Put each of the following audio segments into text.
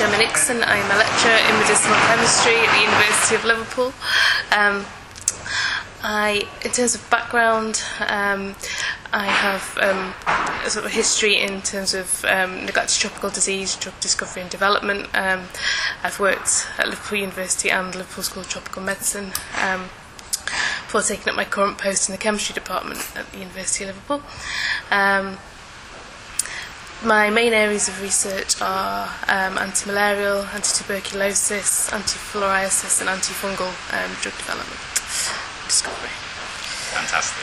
Nixon. I'm a lecturer in medicinal chemistry at the University of Liverpool. Um, I, in terms of background, um, I have um, a sort of history in terms of um, neglected tropical disease, drug discovery and development. Um, I've worked at Liverpool University and Liverpool School of Tropical Medicine um, before taking up my current post in the chemistry department at the University of Liverpool. My main areas of research are um, anti-malarial, anti-tuberculosis, anti-filariasis and antifungal um, drug development discovery. Fantastic.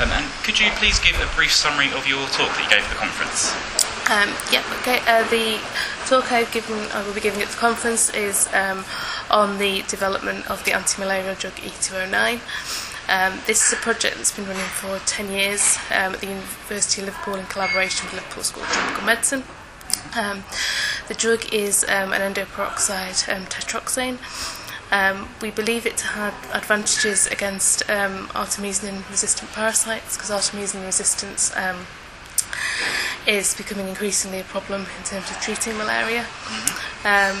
Um, and could you please give a brief summary of your talk that you gave at the conference? Um, yeah, okay. Uh, the talk I've given, I will be giving at the conference is um, on the development of the anti-malarial drug E209. Um, this is a project that's been running for 10 years um, at the University of Liverpool in collaboration with Liverpool School of Tropical Medicine. Um, the drug is um, an endoperoxide um, tetroxane. Um, we believe it to have advantages against um, artemisinin resistant parasites because artemisinin resistance um, is becoming increasingly a problem in terms of treating malaria. Mm-hmm. Um,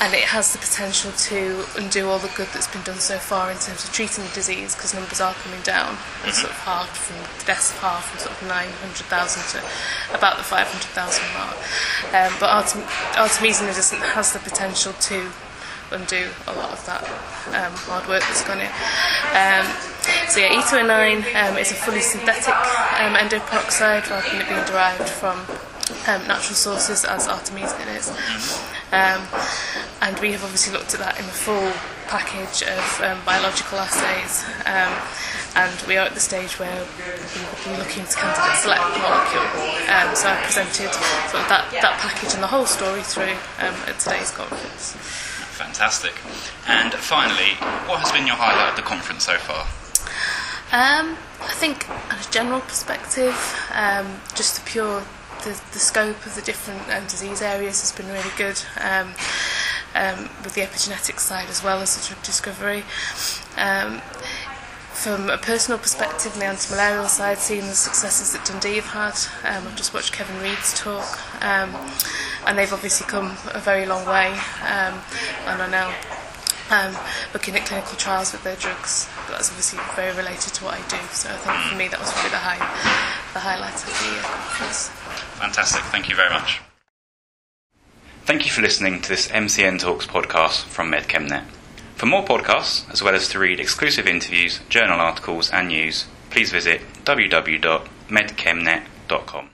and it has the potential to undo all the good that's been done so far in terms of treating the disease because numbers are coming down. And sort of halved from the deaths have halved from sort of 900,000 to about the 500,000 mark. Um, but artem Artemisinin resistance has the potential to undo a lot of that um, hard work that's gone in. Um, so yeah, E209 um, is a fully synthetic um, endoperoxide rather than it being derived from um, natural sources as artemisinin is. Um, and we have obviously looked at that in the full package of um, biological assays. Um, and we are at the stage where we will be looking to candidate select the molecule. Um, so I presented sort of that, that package and the whole story through um, at today's conference. Fantastic. And finally, what has been your highlight of the conference so far? Um, I think on a general perspective, um, just the pure the, the scope of the different um, disease areas has been really good um, um, with the epigenetic side as well as the drug discovery. Um, from a personal perspective on the anti-malarial side, seeing the successes that Dundee have had, um, I've just watched Kevin Reed's talk, um, and they've obviously come a very long way um, and are now um, looking at clinical trials with their drugs. But that's obviously very related to what I do. So I think for me that was probably the high, the highlight of the conference. Fantastic. Thank you very much. Thank you for listening to this MCN Talks podcast from MedChemNet. For more podcasts, as well as to read exclusive interviews, journal articles, and news, please visit www.medchemnet.com.